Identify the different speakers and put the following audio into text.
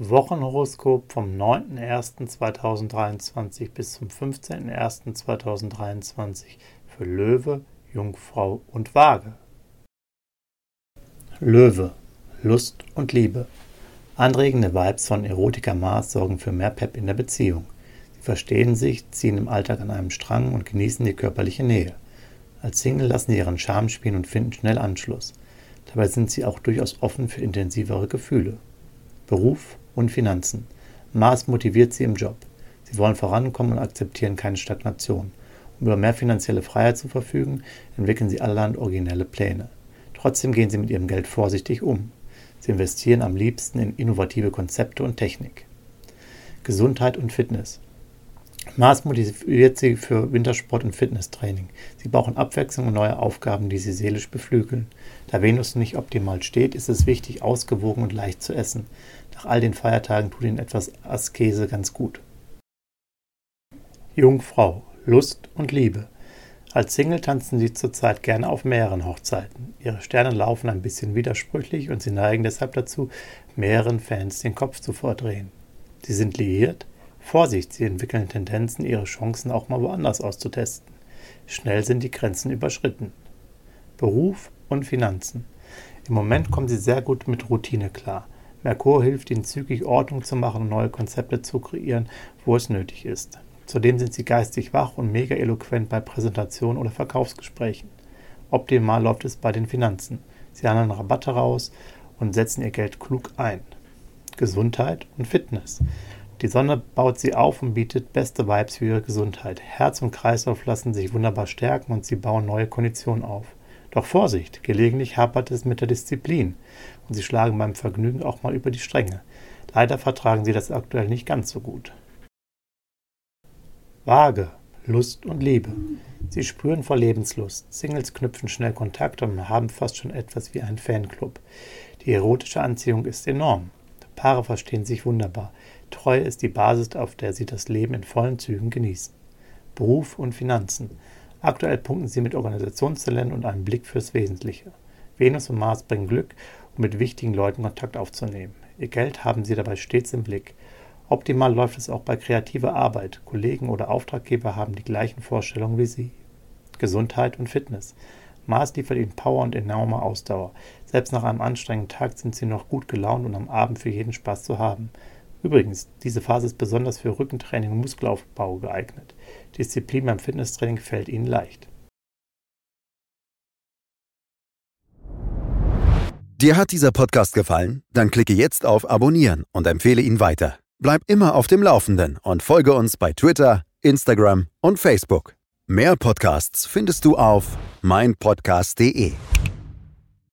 Speaker 1: Wochenhoroskop vom 9.01.2023 bis zum 15.01.2023 für Löwe, Jungfrau und Waage. Löwe, Lust und Liebe. Anregende Vibes von Erotiker Mars sorgen für mehr Pep in der Beziehung. Sie verstehen sich, ziehen im Alltag an einem Strang und genießen die körperliche Nähe. Als Single lassen sie ihren Charme spielen und finden schnell Anschluss. Dabei sind sie auch durchaus offen für intensivere Gefühle. Beruf und Finanzen. Mars motiviert sie im Job. Sie wollen vorankommen und akzeptieren keine Stagnation. Um über mehr finanzielle Freiheit zu verfügen, entwickeln sie allerland originelle Pläne. Trotzdem gehen sie mit ihrem Geld vorsichtig um. Sie investieren am liebsten in innovative Konzepte und Technik. Gesundheit und Fitness. Mars motiviert sie für Wintersport und Fitnesstraining. Sie brauchen Abwechslung und neue Aufgaben, die sie seelisch beflügeln. Da Venus nicht optimal steht, ist es wichtig, ausgewogen und leicht zu essen. Nach all den Feiertagen tut ihnen etwas Askese ganz gut. Jungfrau, Lust und Liebe. Als Single tanzen sie zurzeit gerne auf mehreren Hochzeiten. Ihre Sterne laufen ein bisschen widersprüchlich und sie neigen deshalb dazu, mehreren Fans den Kopf zu verdrehen. Sie sind liiert, Vorsicht, sie entwickeln Tendenzen, ihre Chancen auch mal woanders auszutesten. Schnell sind die Grenzen überschritten. Beruf und Finanzen. Im Moment kommen sie sehr gut mit Routine klar. Merkur hilft ihnen zügig Ordnung zu machen und neue Konzepte zu kreieren, wo es nötig ist. Zudem sind sie geistig wach und mega eloquent bei Präsentationen oder Verkaufsgesprächen. Optimal läuft es bei den Finanzen. Sie handeln Rabatte raus und setzen ihr Geld klug ein. Gesundheit und Fitness. Die Sonne baut sie auf und bietet beste Vibes für ihre Gesundheit. Herz und Kreislauf lassen sich wunderbar stärken und sie bauen neue Konditionen auf. Doch Vorsicht, gelegentlich hapert es mit der Disziplin und sie schlagen beim Vergnügen auch mal über die Stränge. Leider vertragen sie das aktuell nicht ganz so gut. Waage, Lust und Liebe. Sie spüren vor Lebenslust. Singles knüpfen schnell Kontakt und haben fast schon etwas wie einen Fanclub. Die erotische Anziehung ist enorm. Paare verstehen sich wunderbar. Treue ist die Basis, auf der sie das Leben in vollen Zügen genießen. Beruf und Finanzen. Aktuell punkten sie mit Organisationstalent und einem Blick fürs Wesentliche. Venus und Mars bringen Glück, um mit wichtigen Leuten Kontakt aufzunehmen. Ihr Geld haben sie dabei stets im Blick. Optimal läuft es auch bei kreativer Arbeit. Kollegen oder Auftraggeber haben die gleichen Vorstellungen wie sie. Gesundheit und Fitness. Mars liefert ihnen Power und enorme Ausdauer. Selbst nach einem anstrengenden Tag sind sie noch gut gelaunt und am Abend für jeden Spaß zu haben. Übrigens, diese Phase ist besonders für Rückentraining und Muskelaufbau geeignet. Disziplin beim Fitnesstraining fällt ihnen leicht.
Speaker 2: Dir hat dieser Podcast gefallen? Dann klicke jetzt auf Abonnieren und empfehle ihn weiter. Bleib immer auf dem Laufenden und folge uns bei Twitter, Instagram und Facebook. Mehr Podcasts findest du auf meinpodcast.de.